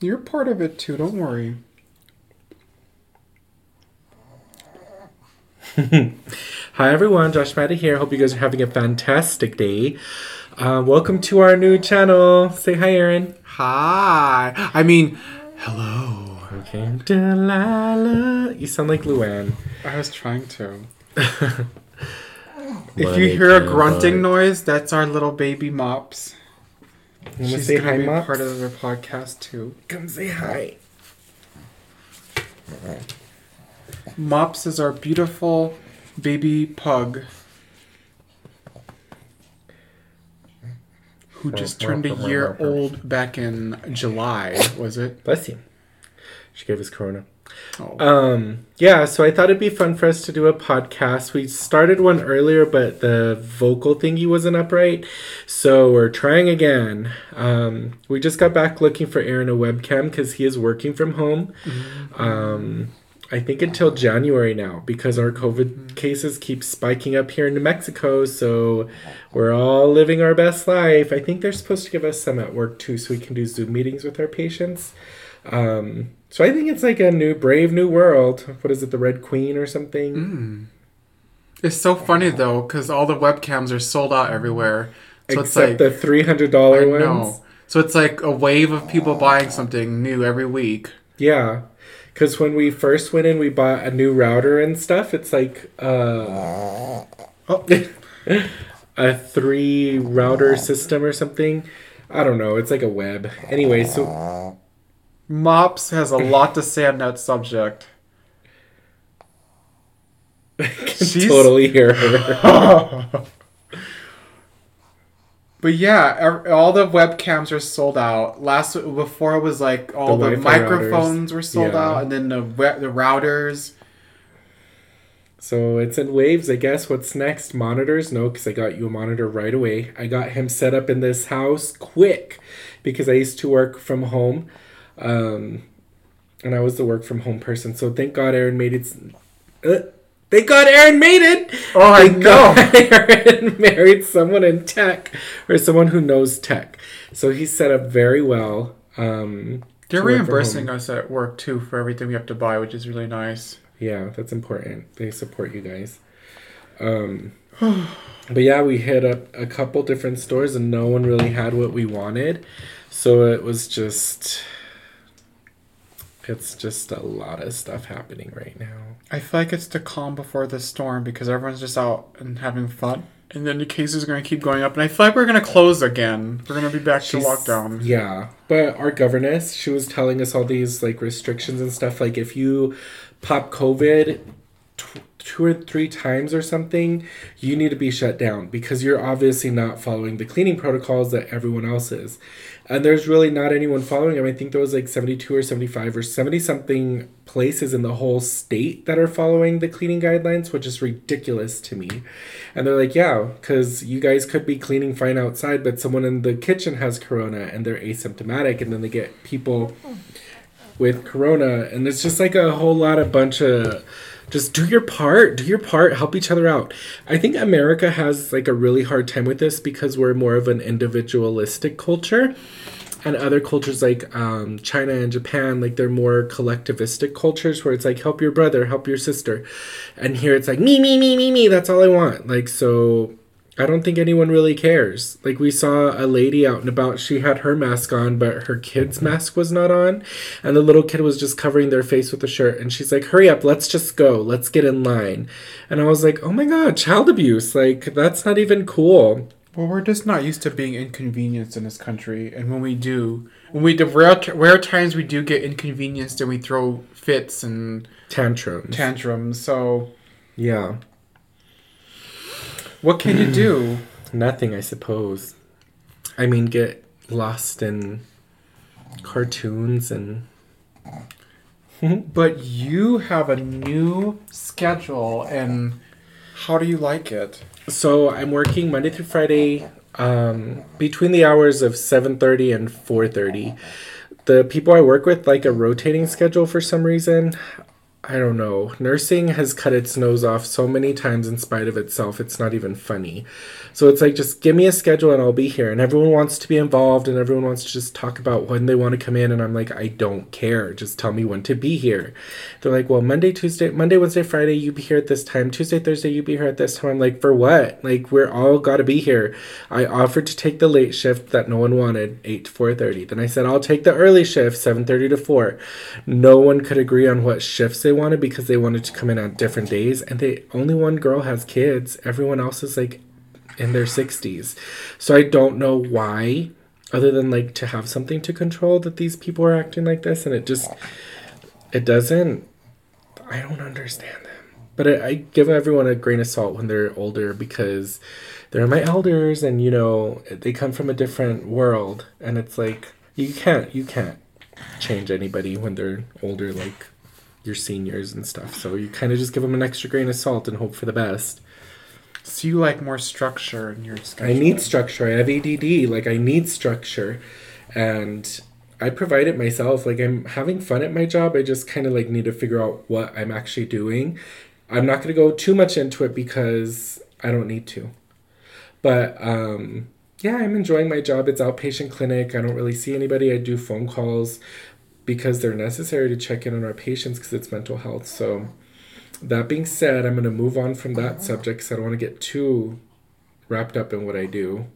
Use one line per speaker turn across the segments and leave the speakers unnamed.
You're part of it too. Don't worry.
Hi everyone, Josh Matta here. Hope you guys are having a fantastic day. Uh, welcome to our new channel. Say hi, Aaron.
Hi. I mean, hello.
Okay. Delilah. You sound like Luann.
I was trying to. If you hear a grunting noise, that's our little baby Mops.
You wanna
She's
say
gonna
hi,
be part of the podcast too.
Come say hi.
Mops is our beautiful baby pug. Who just turned a year old back in July, was it?
Bless you. She gave us Corona.
Oh.
Um, yeah, so I thought it'd be fun for us to do a podcast. We started one earlier, but the vocal thingy wasn't upright. So we're trying again. Um, we just got back looking for Aaron a webcam because he is working from home. Um, I think until January now because our COVID cases keep spiking up here in New Mexico. So we're all living our best life. I think they're supposed to give us some at work too so we can do Zoom meetings with our patients. Um, so I think it's like a new brave new world. What is it, the Red Queen or something?
It's so funny though, because all the webcams are sold out everywhere. So
Except
it's like
the three hundred dollar ones.
know. So it's like a wave of people buying something new every week.
Yeah, because when we first went in, we bought a new router and stuff. It's like uh, a three router system or something. I don't know. It's like a web. Anyway, so
Mops has a lot to say on that subject.
I can
She's-
totally hear her.
But yeah, all the webcams are sold out. Last before it was like all
The
the, microphones
routers.
were sold
Yeah.
out, and then the the routers.
So it's in waves, I guess. What's next? Monitors? No, because I got you a monitor right away. I got him set up in this house quick because I used to work from home. Um, and I was the work from home person. So thank God Aaron made it. Uh, thank got Aaron made it!
Oh, I
Thank
know.
God Aaron married someone in tech or someone who knows tech. So he's set up very well. Um,
They're
to work from
reimbursing us at work too for everything we have to buy, which is really nice.
Yeah, that's important. They support you guys. Um, but yeah, we hit up a couple different stores and no one really had what we wanted. So it was just. It's just a lot of stuff happening right now.
I feel like it's the calm before the storm because everyone's just out and having fun. And then the cases are going to keep going up. And I feel like we're going to close again. We're going to be back to lockdown.
Yeah, but our governess, she was telling us all these like restrictions and stuff. Like if you pop COVID tw- two or three times or something, you need to be shut down because you're obviously not following the cleaning protocols that everyone else is. And there's really not anyone following them. I think there was like 72 or 75 or 70 something places in the whole state that are following the cleaning guidelines, which is ridiculous to me. And they're like, yeah, because you guys could be cleaning fine outside, but someone in the kitchen has corona and they're asymptomatic, and then they get people with corona. And it's just like a whole lot of bunch of just do your part, do your part, help each other out. I think America has like a really hard time with this because we're more of an individualistic culture. And other cultures like um, China and Japan, like they're more collectivistic cultures where it's like help your brother, help your sister, and here it's like me, me, me, me, me. That's all I want. Like so, I don't think anyone really cares. Like we saw a lady out and about. She had her mask on, but her kid's mask was not on, and the little kid was just covering their face with a shirt. And she's like, "Hurry up, let's just go. Let's get in line." And I was like, "Oh my god, child abuse! Like that's not even cool."
Well, we're just not used to being inconvenienced in this country, and when we do, when we the rare, rare times we do get inconvenienced, and we throw fits and
Tantrums.
tantrums. So,
yeah,
what can you do?
nothing, I suppose. I mean, get lost in cartoons and
But you have a new schedule, and how do you like it?
So I'm working Monday through Friday um, between the hours of 7:30 and 4:30. The people I work with like a rotating schedule for some reason. I don't know. Nursing has cut its nose off so many times in spite of itself. It's not even funny. So it's like just give me a schedule and I'll be here. And everyone wants to be involved and everyone wants to just talk about when they want to come in and I'm like I don't care. Just tell me when to be here. They're like, "Well, Monday, Tuesday, Monday, Wednesday, Friday you be here at this time. Tuesday, Thursday you be here at this time." I'm like, "For what? Like we're all got to be here." I offered to take the late shift that no one wanted, 8 to 4:30. Then I said, "I'll take the early shift, 7:30 to 4." No one could agree on what shifts they wanted because they wanted to come in on different days and they only one girl has kids. Everyone else is like in their 60s. So I don't know why other than like to have something to control that these people are acting like this and it just it doesn't I don't understand them. But I, I give everyone a grain of salt when they're older because they're my elders and you know they come from a different world and it's like you can't you can't change anybody when they're older like your seniors and stuff. So you kind of just give them an extra grain of salt and hope for the best.
So you like more structure in your schedule?
I need structure. I have ADD. Like I need structure, and I provide it myself. Like I'm having fun at my job. I just kind of like need to figure out what I'm actually doing. I'm not going to go too much into it because I don't need to. But um, yeah, I'm enjoying my job. It's outpatient clinic. I don't really see anybody. I do phone calls because they're necessary to check in on our patients because it's mental health. So that being said, I'm going to move on from that subject because I don't want to get too wrapped up in what I do.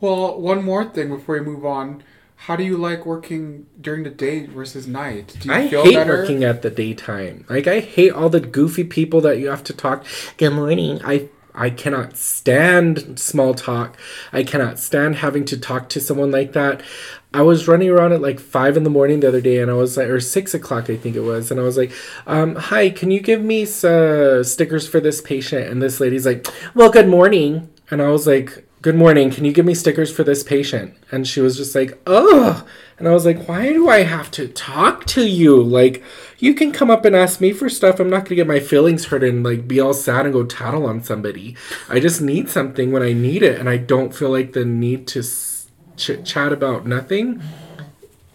Well, one more thing before we move on. How do you like working during the day versus night? Do you
I hate working at the daytime. Like I hate all the goofy people that you have to talk. Good morning. I I cannot stand small talk. I cannot stand having to talk to someone like that. I was running around at like five in the morning the other day, and I was like, or six o'clock, I think it was, and I was like, um, "Hi, can you give me uh, stickers for this patient?" And this lady's like, "Well, good morning," and I was like, "Good morning. Can you give me stickers for this patient?" And she was just like, "Ugh," and I was like, "Why do I have to talk to you? Like, you can come up and ask me for stuff. I'm not gonna get my feelings hurt and like be all sad and go tattle on somebody. I just need something when I need it, and I don't feel like the need to." chat about nothing,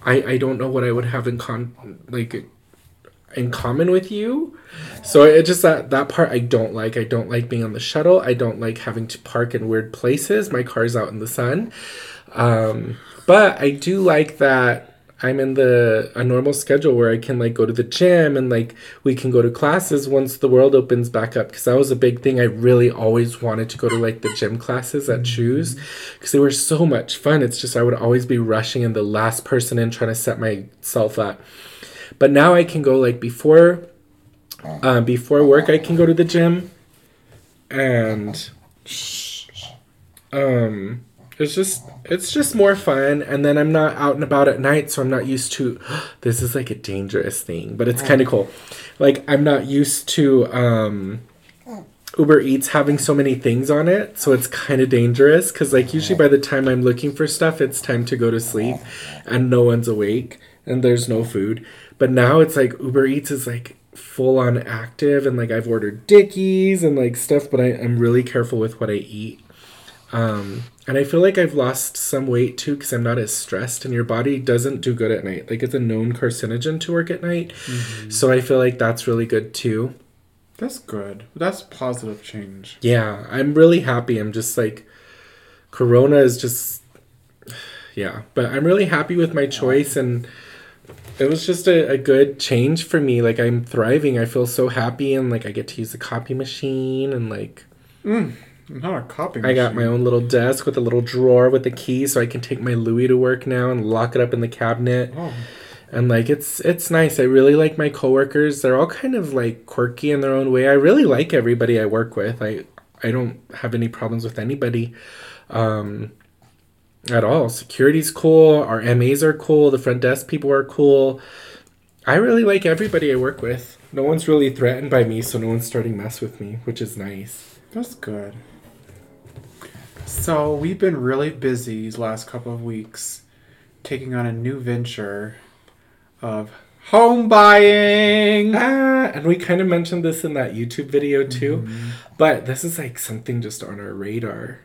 I I don't know what I would have in con like in common with you. So it just that that part I don't like. I don't like being on the shuttle. I don't like having to park in weird places. My car's out in the sun. Um, but I do like that I'm in the a normal schedule where I can like go to the gym and like we can go to classes once the world opens back up because that was a big thing I really always wanted to go to like the gym classes at Chuze because they were so much fun. It's just I would always be rushing and the last person in trying to set myself up. But now I can go like before uh, before work I can go to the gym and um it's just it's just more fun. And then i'm not out and about at night so i'm not used to this is like a dangerous thing but it's kind of cool. Like i'm not used to um uber eats having so many things on it so it's kind of dangerous because like usually by the time i'm looking for stuff it's time to go to sleep and no one's awake and there's no food but now it's like uber eats is like full on active and like i've ordered dickies and like stuff but I, i'm really careful with what i eat um, and I feel like I've lost some weight too because I'm not as stressed, and your body doesn't do good at night. Like it's a known carcinogen to work at night, mm-hmm. so I feel like that's really good too.
That's good. That's positive change.
Yeah, I'm really happy. I'm just like, Corona is just, yeah. But I'm really happy with my choice, and it was just a, a good change for me. Like I'm thriving. I feel so happy, and like I get to use the copy machine, and like.
Mm not a copy.
I got my own little desk with a little drawer with a key, so I can take my Louis to work now and lock it up in the cabinet. Oh. And like it's it's nice. I really like my coworkers. They're all kind of like quirky in their own way. I really like everybody I work with. I I don't have any problems with anybody. Um, at all. Security's cool. Our MAs are cool. The front desk people are cool. I really like everybody I work with. No one's really threatened by me, so no one's starting mess with me, which is nice.
That's good. So we've been really busy these last couple of weeks taking on a new venture of home buying.
Ah, and we kind of mentioned this in that YouTube video too. Mm-hmm. But this is like something just on our radar.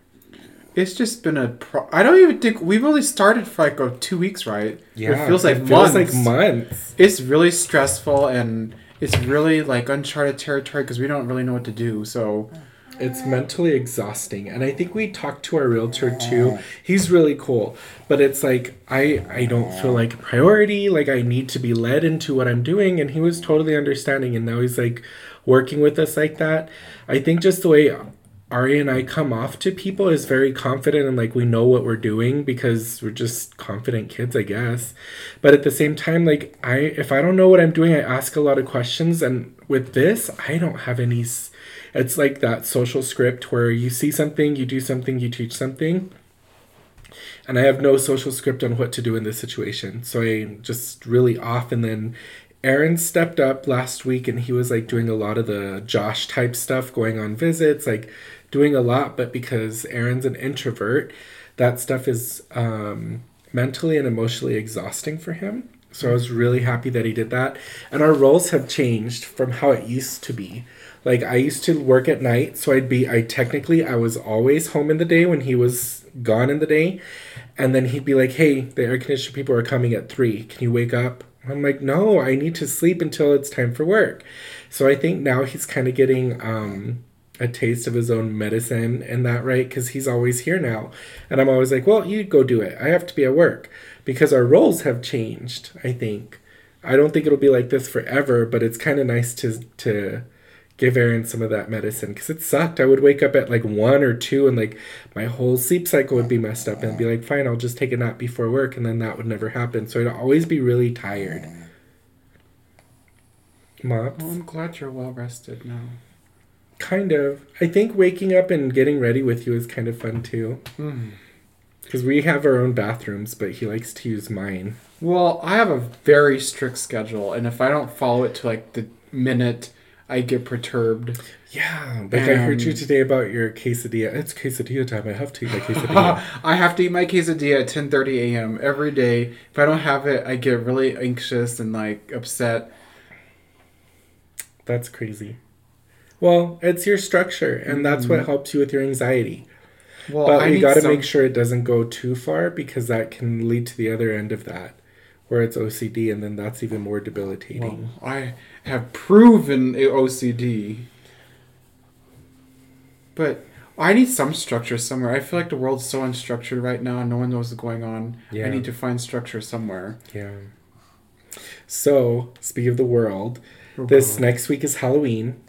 It's just been a pro- I don't even think we've only started for like oh, two weeks, right?
Yeah.
It feels like
it
months.
Feels like months.
It's really stressful and it's really like uncharted territory because we don't really know what to do. So
It's mentally exhausting. And I think we talked to our realtor too. He's really cool. But it's like I I don't feel like a priority. Like I need to be led into what I'm doing. And he was totally understanding and now he's like working with us like that. I think just the way Ari and I come off to people as very confident and like we know what we're doing because we're just confident kids, I guess. But at the same time, like I if I don't know what I'm doing, I ask a lot of questions and with this, I don't have any it's like that social script where you see something, you do something, you teach something. And I have no social script on what to do in this situation. So I'm just really off. And then Aaron stepped up last week and he was like doing a lot of the Josh type stuff, going on visits, like doing a lot. But because Aaron's an introvert, that stuff is um, mentally and emotionally exhausting for him. So I was really happy that he did that. And our roles have changed from how it used to be. Like I used to work at night, so I'd be I technically I was always home in the day when he was gone in the day. And then he'd be like, Hey, the air conditioner people are coming at three. Can you wake up? I'm like, No, I need to sleep until it's time for work. So I think now he's kind of getting um a taste of his own medicine and that right? Because he's always here now. And i'm always like well you go do it. I have to be at work. Because our roles have changed i think. I don't think it'll be like this forever but it's kind of nice to to give aaron some of that medicine. Because it sucked. I would wake up at like one or two and like my whole sleep cycle would be messed up and be like fine i'll just take a nap before work and then that would never happen. So i'd always be really tired. Mops?
Well, I'm glad you're well rested now.
Kind of. I think waking up and getting ready with you is kind of fun too.
Hmm.
Because we have our own bathrooms, but he likes to use mine.
Well, I have a very strict schedule, and if I don't follow it to like the minute, I get perturbed.
Yeah, like I heard you today about your quesadilla. It's quesadilla time. I have to eat my quesadilla.
I have to eat my quesadilla at 10:30 a.m. every day. If I don't have it, I get really anxious and like upset.
that's crazy. Well, it's your structure, and that's what mm-hmm. helps you with your anxiety.
Well,
but
I
we got to
some-
make sure it doesn't go too far because that can lead to the other end of that, where it's OCD, and then that's even more debilitating.
Well, I have proven OCD, but I need some structure somewhere. I feel like the world's so unstructured right now, and no one knows what's going on.
Yeah.
I need to find structure somewhere.
Yeah. So, speak of the world, this next week is Halloween.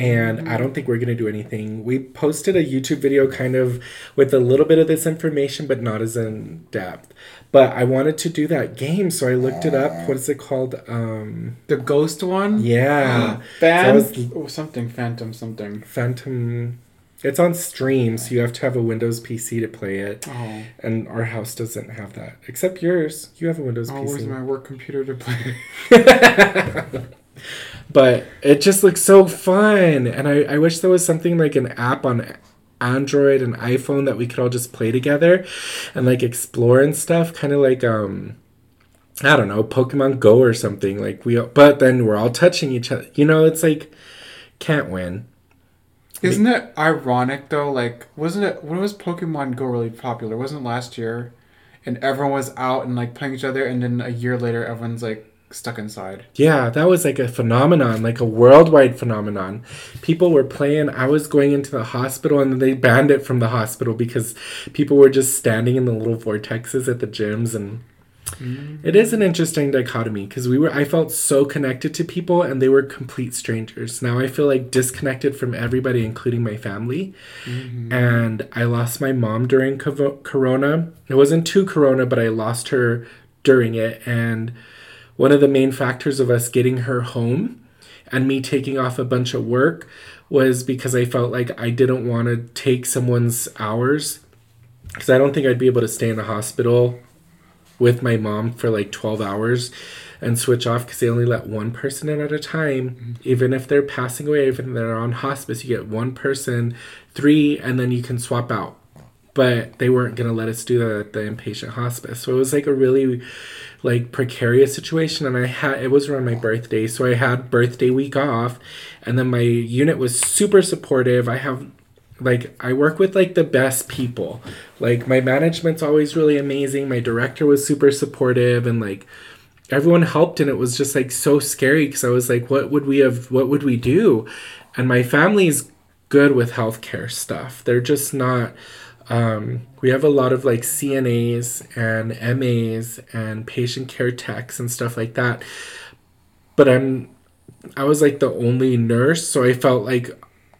And I don't think we're going to do anything. We posted a YouTube video kind of with a little bit of this information, but not as in depth. But I wanted to do that game, so I looked it up. What is it called? Um,
the ghost one.
yeah.
Fan.
So I was-
oh, something. Phantom. Something.
Phantom. It's on Steam, so you have to have a Windows PC to play it.
Oh.
And our house doesn't have that. Except yours. You have a Windows
Oh,
PC.
where's my work computer to play?
but it just looks so fun and I, I wish there was something like an app on android and iphone that we could all just play together and like explore and stuff kind of like um i don't know pokemon go or something like we but then we're all touching each other you know it's like can't win
Isn't it ironic though? Like, wasn't it? When was Pokemon Go really popular? Wasn't last year? And everyone was out and like playing each other, and then a year later, everyone's like stuck inside.
Yeah, that was like a phenomenon, like a worldwide phenomenon. People were playing. I was going into the hospital and they banned it from the hospital because people were just standing in the little vortexes at the gyms and mm. it is an interesting dichotomy because we were I felt so connected to people and they were complete strangers. Now I feel like disconnected from everybody including my family. Mm-hmm. And I lost my mom during corona. It wasn't too corona, but I lost her during it and one of the main factors of us getting her home and me taking off a bunch of work was because I felt like I didn't want to take someone's hours. Because I don't think I'd be able to stay in the hospital with my mom for like 12 hours and switch off because they only let one person in at a time. Mm-hmm. Even if they're passing away even if they're on hospice you get one person three and then you can swap out but they weren't going to let us do that at the inpatient hospice so it was like a really like precarious situation and i had it was around my birthday so i had birthday week off and then my unit was super supportive i have like i work with like the best people like my management's always really amazing my director was super supportive and like everyone helped and it was just like so scary because I was like, what would we have what would we do? And my family's good with healthcare stuff. They're just not um, we have a lot of like CNAs and MAs and patient care techs and stuff like that. But I'm I was like the only nurse, so I felt like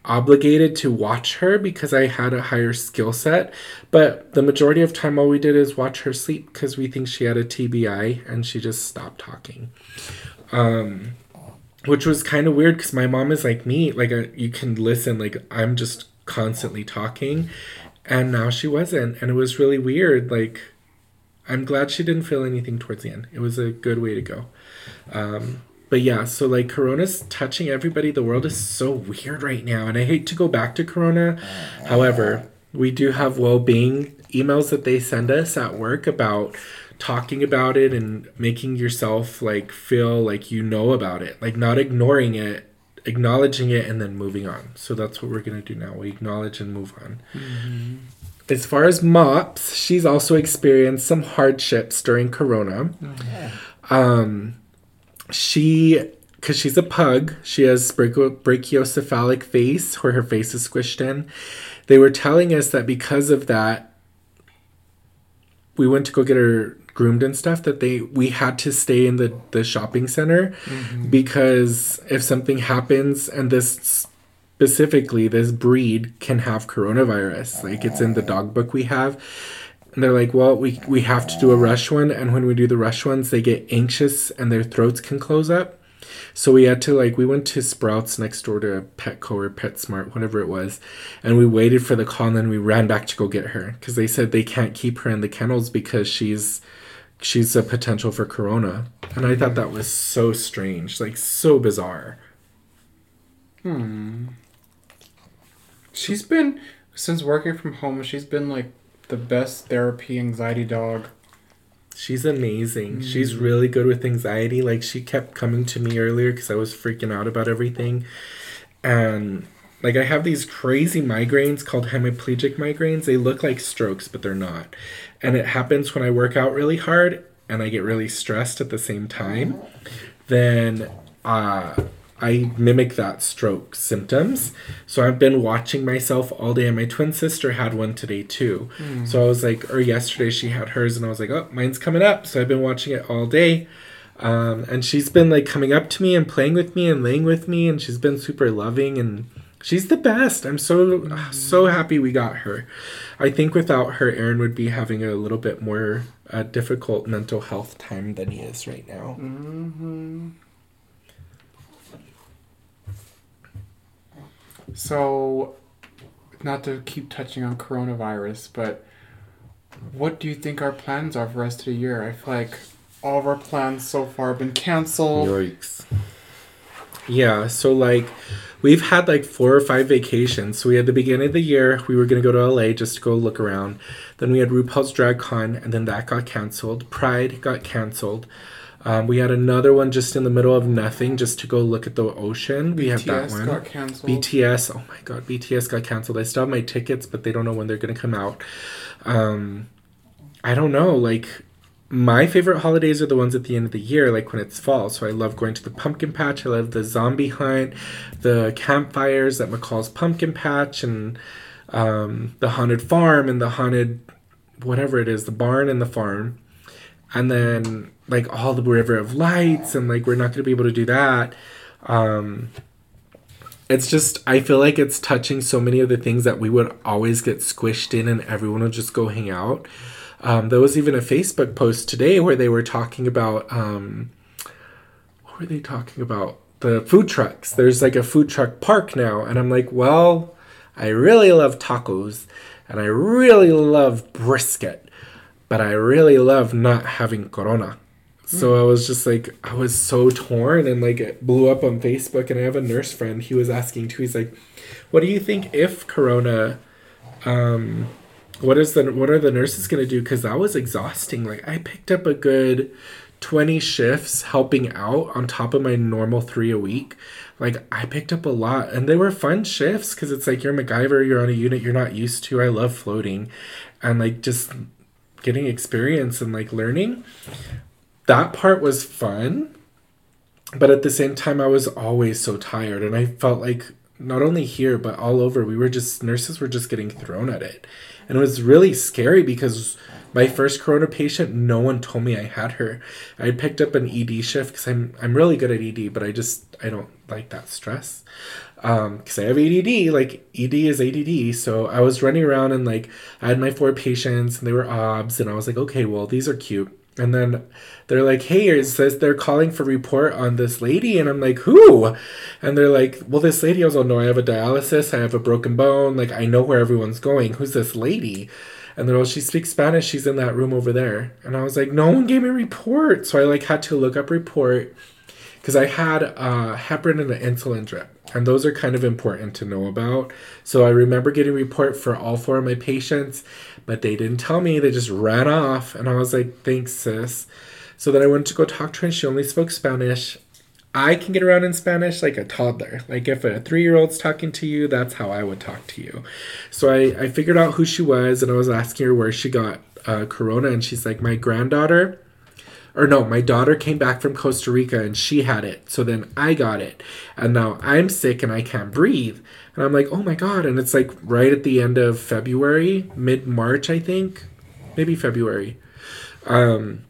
obligated to watch her because I had a higher skill set. But the majority of time, all we did is watch her sleep because we think she had a TBI and she just stopped talking. Um, which was kind of weird because my mom is like me. Like, uh, you can listen, like, I'm just constantly talking. And now she wasn't. And it was really weird. Like, I'm glad she didn't feel anything towards the end. It was a good way to go. Um, but yeah, so like Corona's touching everybody. The world is so weird right now, and I hate to go back to Corona. However, we do have well-being emails that they send us at work about talking about it and making yourself like feel like you know about it, like not ignoring it, acknowledging it, and then moving on. So that's what we're gonna do now. We acknowledge and move on. Mm-hmm. As far as mops, she's also experienced some hardships during Corona. Mm-hmm. Um, she because she's a pug she has brachiocephalic face where her face is squished in they were telling us that because of that we went to go get her groomed and stuff that they we had to stay in the the shopping center mm-hmm. because if something happens and this specifically this breed can have coronavirus like it's in the dog book we have and they're like, well, we, we have to do a rush one. And when we do the rush ones, they get anxious and their throats can close up. So we had to like we went to Sprouts next door to Petco or PetSmart, whatever it was, and we waited for the call and then we ran back to go get her because they said they can't keep her in the kennels because she's she's a potential for corona. And I thought that was so strange, like so bizarre.
Hmm. She's been since working from home, she's been like the best therapy anxiety dog.
She's amazing. Mm. She's really good with anxiety. Like she kept coming to me earlier because I was freaking out about everything, and like I have these crazy migraines called hemiplegic migraines. They look like strokes, but they're not, and it happens when I work out really hard and I get really stressed at the same time. Then uh, I mimic that stroke symptoms. So I've been watching myself all day, and my twin sister had one today too. Mm. So I was like, or yesterday she had hers, and I was like, oh, mine's coming up. So I've been watching it all day. Um, and she's been like coming up to me and playing with me and laying with me, and she's been super loving and she's the best. I'm so mm. so happy we got her. I think without her, Aaron would be having a little bit more uh, difficult mental health time than he is right now. Mm-hmm.
So, not to keep touching on coronavirus, but what do you think our plans are for the rest of the year? I feel like all of our plans so far have been canceled. Yikes.
Yeah, so like we've had like four or five vacations. So we had the beginning of the year, we were gonna go to LA just to go look around. Then we had RuPaul's Drag Con, and then that got canceled. Pride got canceled. Um, we had another one just in the middle of nothing, just to go look at the ocean. We BTS had that one. Got canceled. BTS. Oh my god, BTS got canceled. I still have my tickets, but they don't know when they're gonna come out. Um, I don't know. Like my favorite holidays are the ones at the end of the year, like when it's fall. So I love going to the pumpkin patch. I love the zombie hunt, the campfires at McCall's pumpkin patch, and um, the haunted farm and the haunted whatever it is, the barn and the farm. And then like all the river of lights and like we're not going to be able to do that um it's just i feel like it's touching so many of the things that we would always get squished in and everyone would just go hang out um, there was even a facebook post today where they were talking about um, what were they talking about the food trucks there's like a food truck park now and i'm like well i really love tacos and i really love brisket but i really love not having corona so I was just like, I was so torn and like it blew up on Facebook. And I have a nurse friend, he was asking too. He's like, what do you think if Corona, um, what is the, what are the nurses going to do? Cause that was exhausting. Like I picked up a good 20 shifts helping out on top of my normal three a week. Like I picked up a lot and they were fun shifts because it's like you're MacGyver, you're on a unit you're not used to. I love floating and like just getting experience and like learning. that part was fun. But at the same time, I was always so tired. And I felt like not only here, but all over, we were just, nurses were just getting thrown at it. And it was really scary because my first corona patient, no one told me I had her. I picked up an ED shift because I'm I'm really good at ED, but I just I don't like that stress. Um, because I have ADD, like ED is ADD. So I was running around and like I had my four patients and they were obs, and I was like, okay, well these are cute. And then they're like, hey, it says they're calling for report on this lady. And I'm like, who? And they're like, well, this lady. I was like, no, I have a dialysis. I have a broken bone. Like, I know where everyone's going. Who's this lady? And they're like, she speaks Spanish. She's in that room over there. And I was like, no one gave me a report. So I like had to look up report because I had uh, heparin and an insulin drip. And those are kind of important to know about. So I remember getting report for all four of my patients, but they didn't tell me. They just ran off. And I was like, thanks, sis. So then I went to go talk to her, and she only spoke Spanish. I can get around in Spanish like a toddler. Like if a three year old's talking to you, that's how I would talk to you. So I, I figured out who she was and I was asking her where she got uh, Corona. And she's like, my granddaughter, or no, my daughter came back from Costa Rica and she had it. So then I got it. And now I'm sick and I can't breathe. And I'm like, oh my God. And it's like right at the end of February, mid March, I think, maybe February. Um,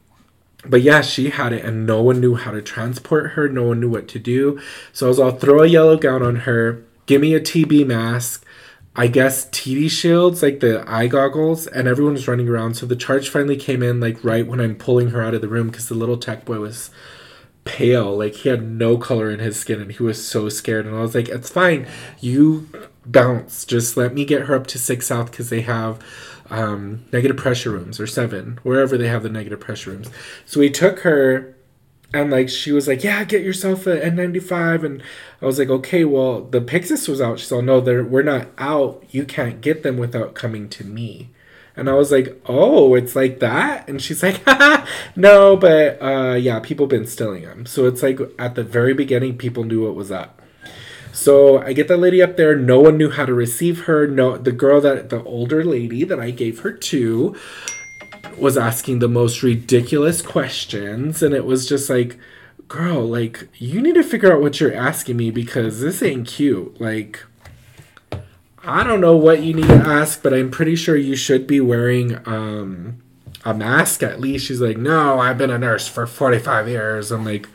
but yeah, she had it, and no one knew how to transport her. No one knew what to do. So I was all throw a yellow gown on her, give me a TB mask, I guess TD shields, like the eye goggles, and everyone was running around. So the charge finally came in, like right when I'm pulling her out of the room, because the little tech boy was pale, like he had no color in his skin, and he was so scared. And I was like, "It's fine, you bounce. Just let me get her up to six south, because they have." um, negative pressure rooms or seven, wherever they have the negative pressure rooms. So we took her and like she was like, Yeah, get yourself an N95 and I was like, Okay, well the Pyxis was out. She's all no, they're we're not out. You can't get them without coming to me. And I was like, Oh, it's like that? And she's like, no, but uh yeah, people been stealing them. So it's like at the very beginning people knew what was up. So I get that lady up there. No one knew how to receive her. No, the girl that the older lady that I gave her to was asking the most ridiculous questions, and it was just like, girl, like you need to figure out what you're asking me because this ain't cute. Like. I don't know what you need to ask, but I'm pretty sure you should be wearing um, a mask at least. She's like, No, I've been a nurse for 45 years. I'm like,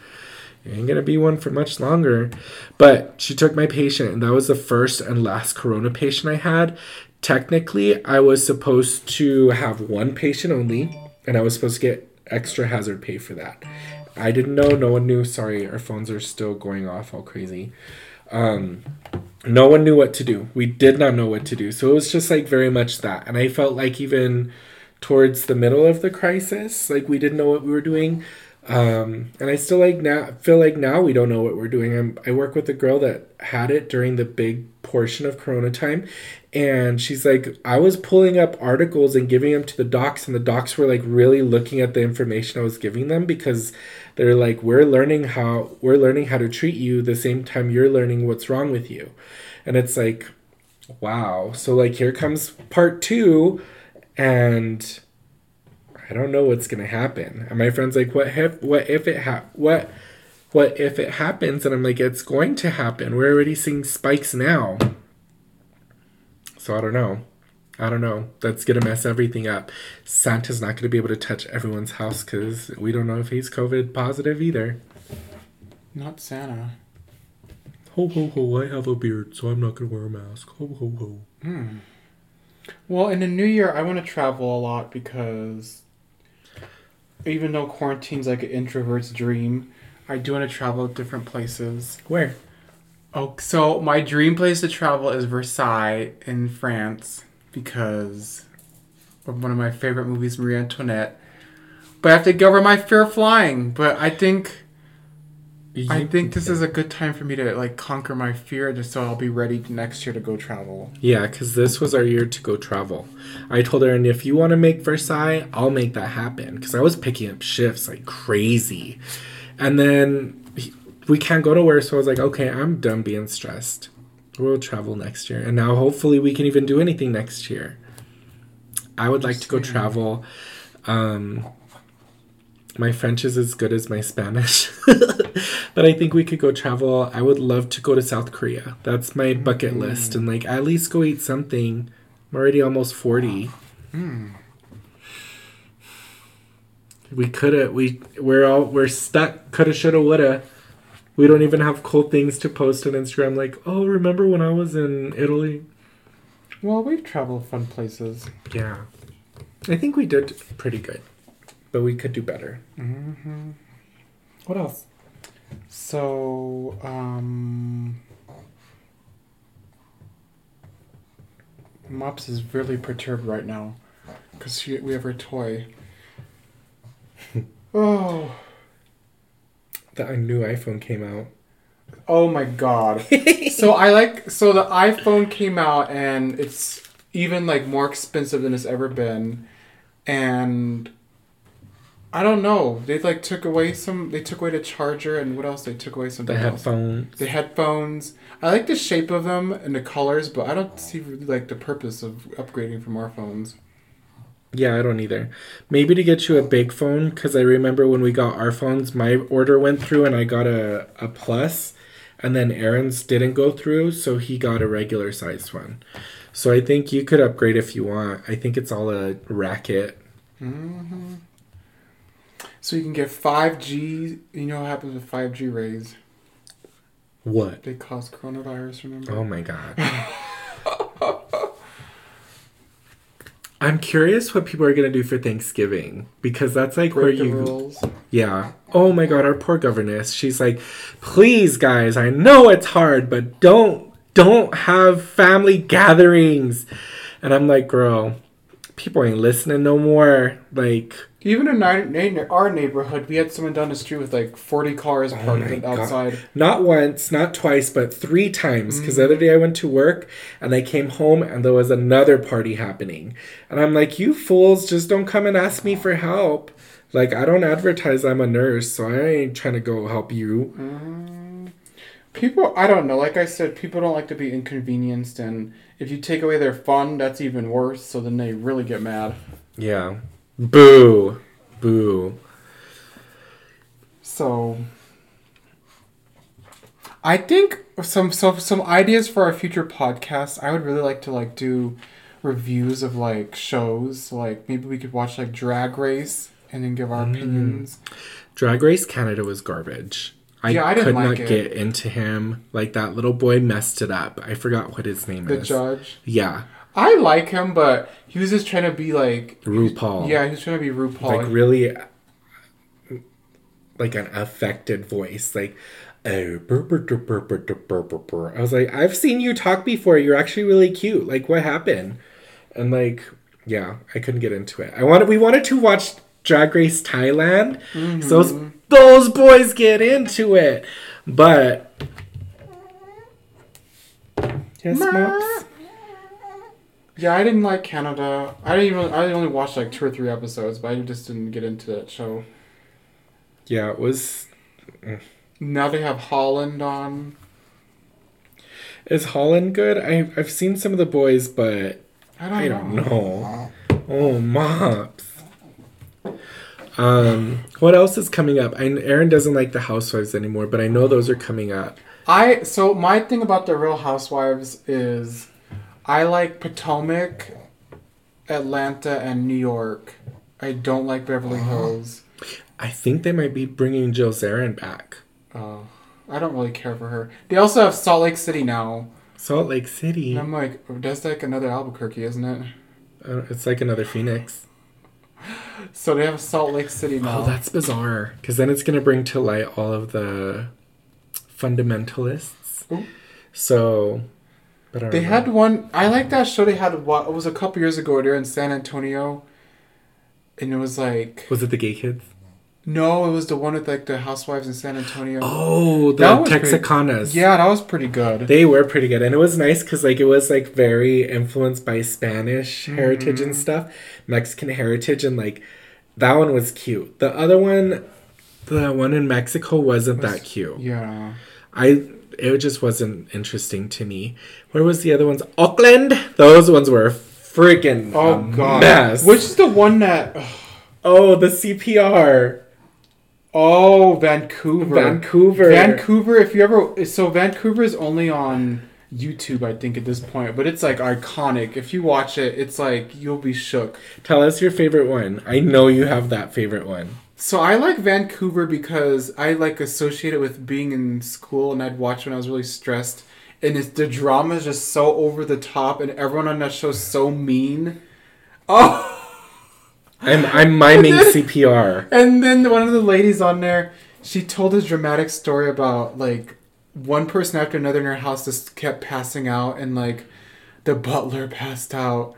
you ain't gonna be one for much longer. But she took my patient, and that was the first and last corona patient I had. Technically, I was supposed to have one patient only, and I was supposed to get extra hazard pay for that. I didn't know, no one knew. Sorry, our phones are still going off all crazy. Um, no one knew what to do. We did not know what to do. So it was just like very much that. And I felt like even towards the middle of the crisis, like we didn't know what we were doing. Um, and I still like now feel like now we don't know what we're doing. I'm, I work with a girl that had it during the big portion of Corona time, and she's like, I was pulling up articles and giving them to the docs, and the docs were like really looking at the information I was giving them because they're like, we're learning how we're learning how to treat you the same time you're learning what's wrong with you, and it's like, wow. So like here comes part two, and I don't know what's gonna happen. And my friend's like, what if what if it ha- what what if it happens? And I'm like, it's going to happen. We're already seeing spikes now. So I don't know. I don't know. That's gonna mess everything up. Santa's not gonna be able to touch everyone's house because we don't know if he's COVID positive either.
Not Santa.
Ho ho ho! I have a beard, so I'm not gonna wear a mask. Ho ho ho.
Hmm. Well, in the new year, I want to travel a lot because even though quarantine's like an introvert's dream, I do want to travel different places.
Where?
Oh, so my dream place to travel is Versailles in France because of one of my favorite movies, Marie Antoinette. But I have to get over my fear of flying. But I think I think this is a good time for me to like conquer my fear, just so I'll be ready next year to go travel.
Yeah, because this was our year to go travel. I told her, and if you want to make Versailles, I'll make that happen. Because I was picking up shifts like crazy, and then we can't go to nowhere. So I was like, okay, I'm done being stressed. We'll travel next year, and now hopefully we can even do anything next year. I would like to go travel. Um, my French is as good as my Spanish. but I think we could go travel. I would love to go to South Korea. That's my bucket list. And like at least go eat something. I'm already almost 40. We could have we we're all we're stuck. Coulda, shoulda, woulda. We don't even have cool things to post on Instagram. Like, oh, remember when I was in Italy?
Well, we've traveled fun places.
Yeah, I think we did pretty good, but we could do better.
hmm
What else?
So, um, Mops is really perturbed right now because we have her toy. oh,
The a new iPhone came out.
oh my god! so I like so the iPhone came out and it's even like more expensive than it's ever been, and I don't know. They like took away some. They took away the charger and what else? They took away something
The
else.
headphones.
The headphones. I like the shape of them and the colors, but I don't see really like the purpose of upgrading from our phones.
Yeah, I don't either. Maybe to get you a big phone, because I remember when we got our phones, my order went through and I got a, a plus, and then Aaron's didn't go through, so he got a regular sized one. So I think you could upgrade if you want. I think it's all a racket.
hmm So you can get five G. You know what happens with five G rays?
What?
They cause coronavirus. Remember?
Oh my god. I'm curious what people are gonna do for Thanksgiving because that's like where
Break the
you
rules.
Yeah. Oh my god, our poor governess. She's like, "Please guys, I know it's hard, but don't don't have family gatherings." And I'm like, "Girl, people ain't listening no more." Like,
Even in our, our neighborhood, we had someone down the street with like forty cars
Oh
parked
God.
outside.
not once, not twice, but three times because
Mm.
the other day I went to work and I came home and there was another party happening. And I'm like, "You fools, just don't come and ask me for help." Like, I don't advertise I'm a nurse, so I ain't trying to go help you.
Mm. People, I don't know. Like I said, people don't like to be inconvenienced, and if you take away their fun, that's even worse. So then they really get mad.
Yeah. Boo. Boo.
So I think some so some ideas for our future podcast. I would really like to like do reviews of like shows. Like maybe we could watch like Drag Race and then give our
Mm.
opinions.
Drag Race Canada was garbage. I,
Yeah, I didn't
could
like
not
it.
get into him. Like that little boy messed it up. I forgot what his name
The
is.
The judge.
Yeah.
I like him, but he was just trying to be like
RuPaul.
Yeah, he was trying to be RuPaul.
Like really, like an affected voice, like. I was like, I've seen you talk before. You're actually really cute. Like, what happened? And like, yeah, I couldn't get into it. I wanted, we wanted to watch Drag Race Thailand,
mm-hmm.
so those, those boys get into it. But yes, Ma. mops.
Yeah, I didn't like Canada. I didn't even. I only watched like two or three episodes, but I just didn't get into that show.
Yeah, it was.
Now they have Holland on.
Is Holland good? I I've seen some of the boys, but
I don't,
I don't
know.
know. Oh, mops. Um, what else is coming up? I, Aaron doesn't like the Housewives anymore, but I know those are coming up.
I so my thing about the Real Housewives is, I like Potomac, Atlanta, and New York. I don't like Beverly Hills.
I think they might be bringing Jill Zarin back.
Uh, I don't really care for her. They also have Salt Lake City now.
Salt Lake City.
And I'm like, that's like another Albuquerque, isn't it?
Uh, it's like another Phoenix.
So they have Salt Lake City now.
Oh, that's bizarre. Because then it's going to bring to light all of the fundamentalists.
Ooh.
So, but I
They had one. I like that show. They had what? It was a couple years ago. They're in San Antonio, and it was like
Was it the gay kids?
no, it was the one with like the housewives in San Antonio.
Oh, the
was pretty- Yeah, that was pretty good.
They were pretty good, and it was nice because like it was like very influenced by Spanish mm-hmm. heritage and stuff, Mexican heritage, and like that one was cute. The other one, the one in Mexico, wasn't
Was-
that cute.
yeah,
I it just wasn't interesting to me. Where was the other ones? Auckland. Those ones were freaking
Oh god.
mess.
Which is the one that?
oh the CPR.
Oh, Vancouver.
Vancouver.
Vancouver. If you ever, so Vancouver is only on YouTube, I think, at this point, but it's like iconic. If you watch it, it's like you'll be shook.
Tell us your favorite one. I know you have that favorite one.
So I like Vancouver because I like associate it with being in school, and I'd watch when I was really stressed. And it's, the drama is just so over the top, and everyone on that show is so mean. Oh.
I'm I'm miming CPR.
And then one of the ladies on there, she told this dramatic story about like one person after another in her house just kept passing out, and like the butler passed out.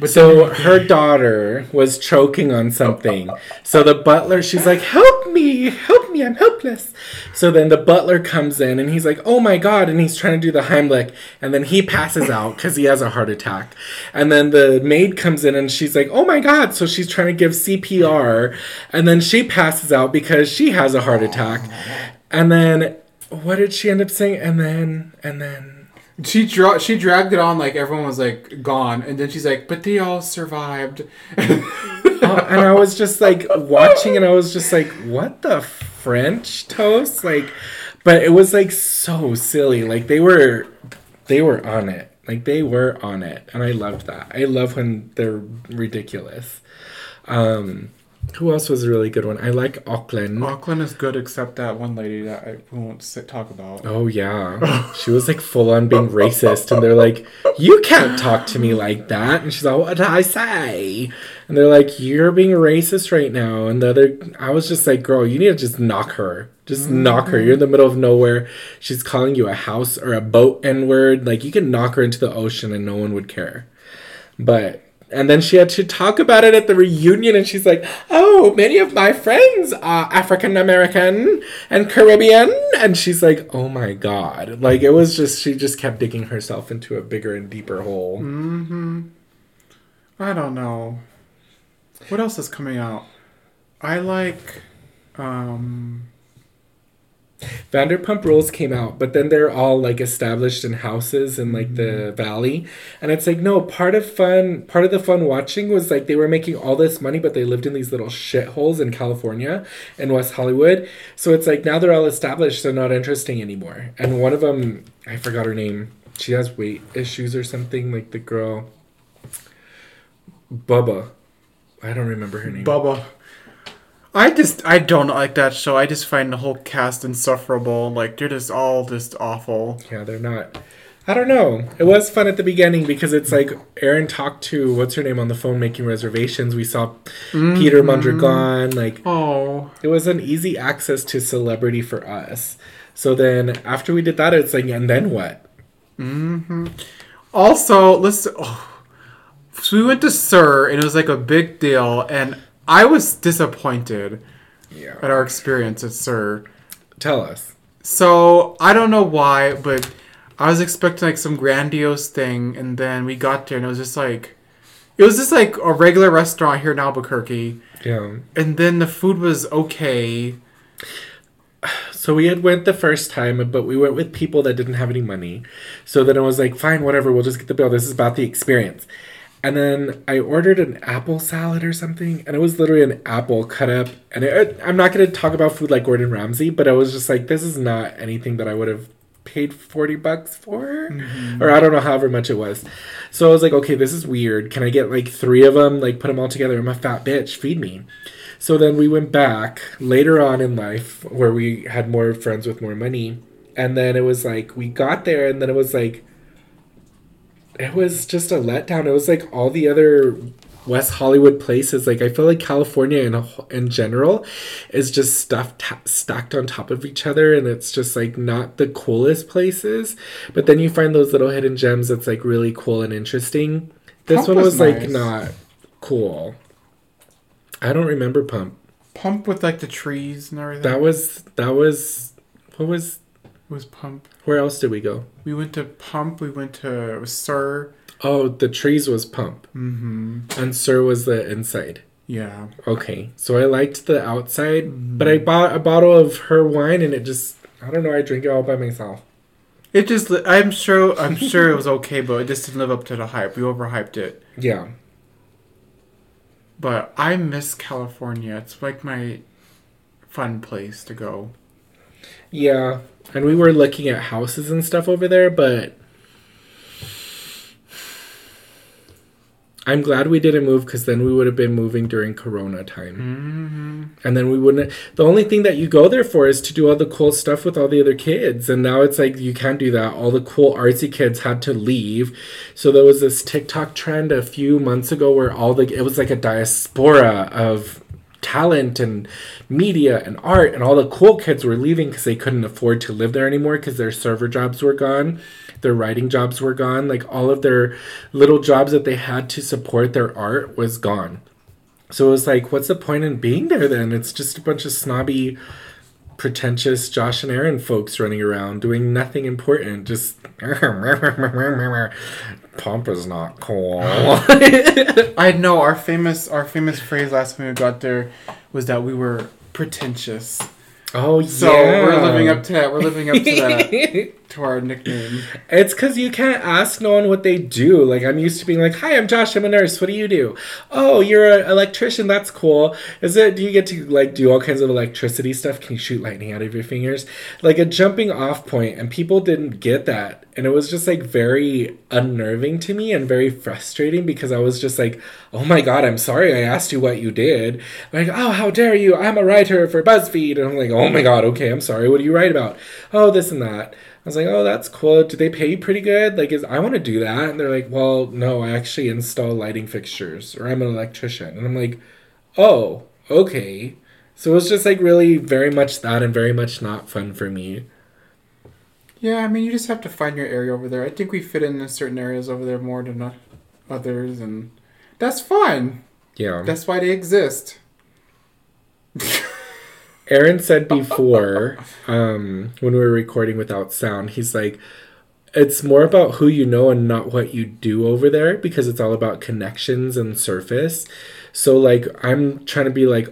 But so her daughter was choking on something. So the butler, she's like, "Help me, help me, I'm helpless." So then the butler comes in and he's like, "Oh my god!" And he's trying to do the Heimlich, and then he passes out because he has a heart attack. And then the maid comes in and she's like, "Oh my god!" So she's trying to give CPR, and then she passes out because she has a heart attack. And then what did she end up saying? And then and then
she dra- she dragged it on like everyone was like gone, and then she's like, "But they all survived."
uh, and I was just like watching, and I was just like, "What the French toast?" Like, but it was like so silly. Like they were, they were on it. Like they were on it, and I loved that. I love when they're ridiculous. Um, who else was a really good one? I like Auckland.
Auckland is good, except that one lady that I won't sit, talk about.
Oh yeah, she was like full on being racist, and they're like, "You can't talk to me like that," and she's like, "What did I say?" And they're like, "You're being racist right now." And the other, I was just like, "Girl, you need to just knock her." Just mm-hmm. knock her. You're in the middle of nowhere. She's calling you a house or a boat N word. Like you can knock her into the ocean and no one would care. But and then she had to talk about it at the reunion, and she's like, Oh, many of my friends are African American and Caribbean. And she's like, Oh my God. Like, it was just, she just kept digging herself into a bigger and deeper hole.
hmm. I don't know. What else is coming out? I like, um,
Vanderpump Rules came out, but then they're all like established in houses in like the mm-hmm. valley. And it's like, no, part of fun part of the fun watching was like they were making all this money, but they lived in these little shitholes in California in West Hollywood. So it's like now they're all established, they're not interesting anymore. And one of them, I forgot her name. She has weight issues or something, like the girl Bubba. I don't remember her name.
Bubba. I just I don't like that show. I just find the whole cast insufferable. Like they're just all just awful.
Yeah, they're not. I don't know. It was fun at the beginning because it's like Aaron talked to what's her name on the phone making reservations. We saw mm-hmm. Peter Mondragon. Like,
oh,
it was an easy access to celebrity for us. So then after we did that, it's like, and then what?
hmm Also, let's. Oh, so we went to SUR, and it was like a big deal, and I was disappointed
yeah.
at our experience at SUR.
Tell us.
So I don't know why, but I was expecting like some grandiose thing, and then we got there, and it was just like, it was just like a regular restaurant here in Albuquerque.
Yeah.
And then the food was okay.
So we had went the first time, but we went with people that didn't have any money. So then I was like, fine, whatever, we'll just get the bill. This is about the experience. And then I ordered an apple salad or something, and it was literally an apple cut up. And it, I'm not going to talk about food like Gordon Ramsay, but I was just like, this is not anything that I would have paid 40 bucks for mm-hmm. or i don't know however much it was. So i was like okay this is weird. Can i get like three of them like put them all together? I'm a fat bitch. Feed me. So then we went back later on in life where we had more friends with more money. And then it was like we got there and then it was like it was just a letdown. It was like all the other West Hollywood places. Like I feel like California in in general is just stuff ta- stacked on top of each other, and it's just like not the coolest places. But then you find those little hidden gems that's like really cool and interesting. This Pump one was, was nice. like not cool. I don't remember Pump.
Pump with like the trees and everything.
That was that was what was
was Pump.
Where else did we go?
We went to Pump. We went to SUR.
Oh, the trees was Pump.
Mm-hmm.
And SUR was the inside.
Yeah.
Okay. So I liked the outside, mm-hmm. but I bought a bottle of her wine and it just I don't know, I drink it all by myself.
It just I'm sure I'm sure it was okay, but it just didn't live up to the hype. We overhyped it.
Yeah.
But I miss California. It's like my fun place to go.
Yeah, and we were looking at houses and stuff over there, but I'm glad we didn't move because then we would have been moving during Corona time.
Mm-hmm.
And then we wouldn't. The only thing that you go there for is to do all the cool stuff with all the other kids. And now it's like you can't do that. All the cool artsy kids had to leave. So there was this TikTok trend a few months ago where all the. It was like a diaspora of talent and media and art. And all the cool kids were leaving because they couldn't afford to live there anymore because their server jobs were gone their writing jobs were gone like all of their little jobs that they had to support their art was gone so it was like what's the point in being there then it's just a bunch of snobby pretentious josh and aaron folks running around doing nothing important just pomp is not cool
I know our famous our famous phrase last time we got there was that we were pretentious.
oh
So
yeah
we're living up to that. We're living up to that to our nickname.
It's because you can't ask no one what they do. Like, I'm used to being like, Hi, I'm Josh, I'm a nurse. What do you do? Oh, you're an electrician. That's cool. Is it, do you get to, like, do all kinds of electricity stuff? Can you shoot lightning out of your fingers? Like, a jumping off point, and people didn't get that. And it was just, like, very unnerving to me and very frustrating because I was just like, Oh my God, I'm sorry I asked you what you did. Like, Oh, how dare you? I'm a writer for BuzzFeed. And I'm like, Oh my God, okay, I'm sorry. What do you write about? Oh, this and that. I was like, oh, that's cool. Do they pay you pretty good? Like, is I want to do that? And they're like, well, no, I actually install lighting fixtures, or I'm an electrician. And I'm like, oh, okay. So it was just like really very much that and very much not fun for me.
Yeah, I mean, you just have to find your area over there. I think we fit in certain areas over there more than others, and that's fine.
Yeah.
That's why they exist.
Aaron said before, um, when we were recording without sound, he's like, it's more about who you know and not what you do over there because it's all about connections and surface. So, like, I'm trying to be like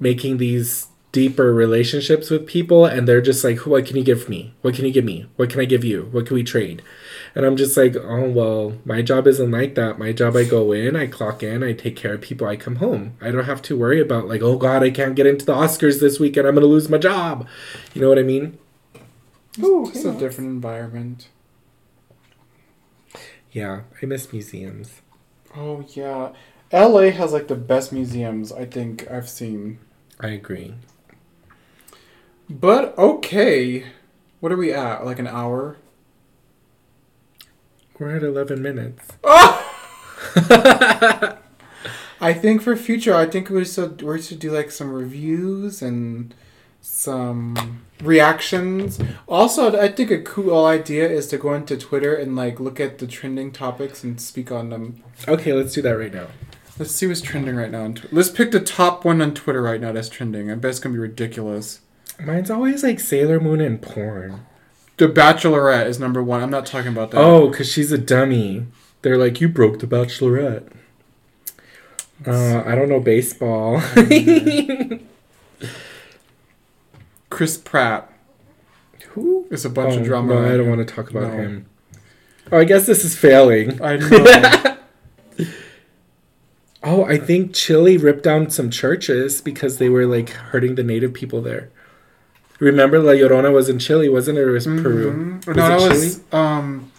making these deeper relationships with people, and they're just like, what can you give me? What can you give me? What can I give you? What can we trade? And I'm just like, oh, well, my job isn't like that. My job, I go in, I clock in, I take care of people, I come home. I don't have to worry about, like, oh, God, I can't get into the Oscars this weekend. I'm going to lose my job. You know what I mean?
Ooh, it's a different environment.
Yeah, I miss museums.
Oh yeah, L.A. has like the best museums I think I've seen.
I agree.
But okay, what are we at? Like an hour?
We're at 11 minutes. Oh!
I think for future, I think we should we should do like some reviews and some reactions. Also, I think a cool idea is to go into Twitter and like look at the trending topics and speak on them.
Okay, let's do that right now.
Let's see what's trending right now. On Tw- Let's pick the top one on Twitter right now that's trending. I bet it's gonna be ridiculous.
Mine's always like Sailor Moon and porn.
The Bachelorette is number one. I'm not talking about that.
Oh, because she's a dummy. They're like, you broke the Bachelorette. Uh, I don't know baseball.
Chris Pratt
Who?
is a bunch
Oh,
of drama.
No, I don't want to talk about
No.
him. Oh, I guess this is failing.
I know.
Oh, I think Chile ripped down some churches because they were like hurting the native people there. Remember, La Llorona was in Chile, wasn't it? Or was Peru?
Mhm.
Was
no,
it
that was um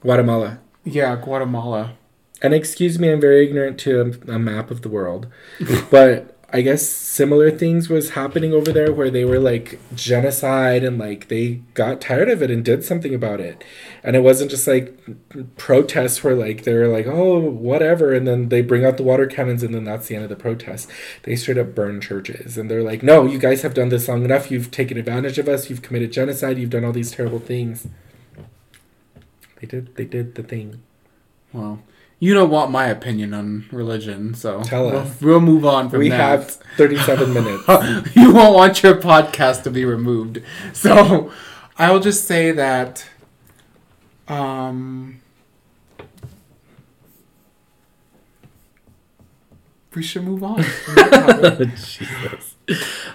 Guatemala.
yeah Guatemala.
And excuse me, I'm very ignorant to a, a map of the world, but I guess similar things was happening over there where they were like genocide and like they got tired of it and did something about it. And it wasn't just like protests where like they were like, oh, whatever, and then they bring out the water cannons and then that's the end of the protest. They straight up burn churches and they're like, no, you guys have done this long enough. You've taken advantage of us. You've committed genocide. You've done all these terrible things. They did. They did the thing.
Well, you don't want my opinion on religion, so
Tell
we'll. We'll move on from
we
that.
have 37 minutes.
you won't want your podcast to be removed. So I'll just say that um we should move on. from that topic.
Jesus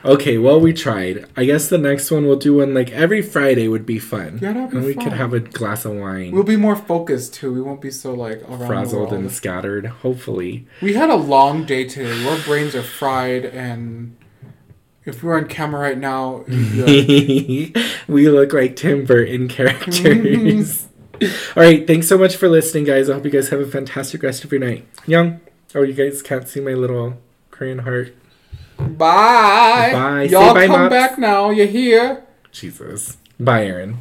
okay, well we tried. I guess the next one we'll do one like every Friday would be fun.
Yeah, that'd be
and we
fun.
could have a glass of wine.
We'll be more focused too. We won't be so like
frazzled and scattered. Hopefully,
we had a long day today. Our brains are fried, and if we were on camera right now, like...
we look like Tim Burton characters. All right, thanks so much for listening, guys. I hope you guys have a fantastic rest of your night. Young. Oh, you guys can't see my little Korean heart.
Bye.
Bye.
Y'all
Say
come back now. You're here.
Jesus. Bye, Aaron.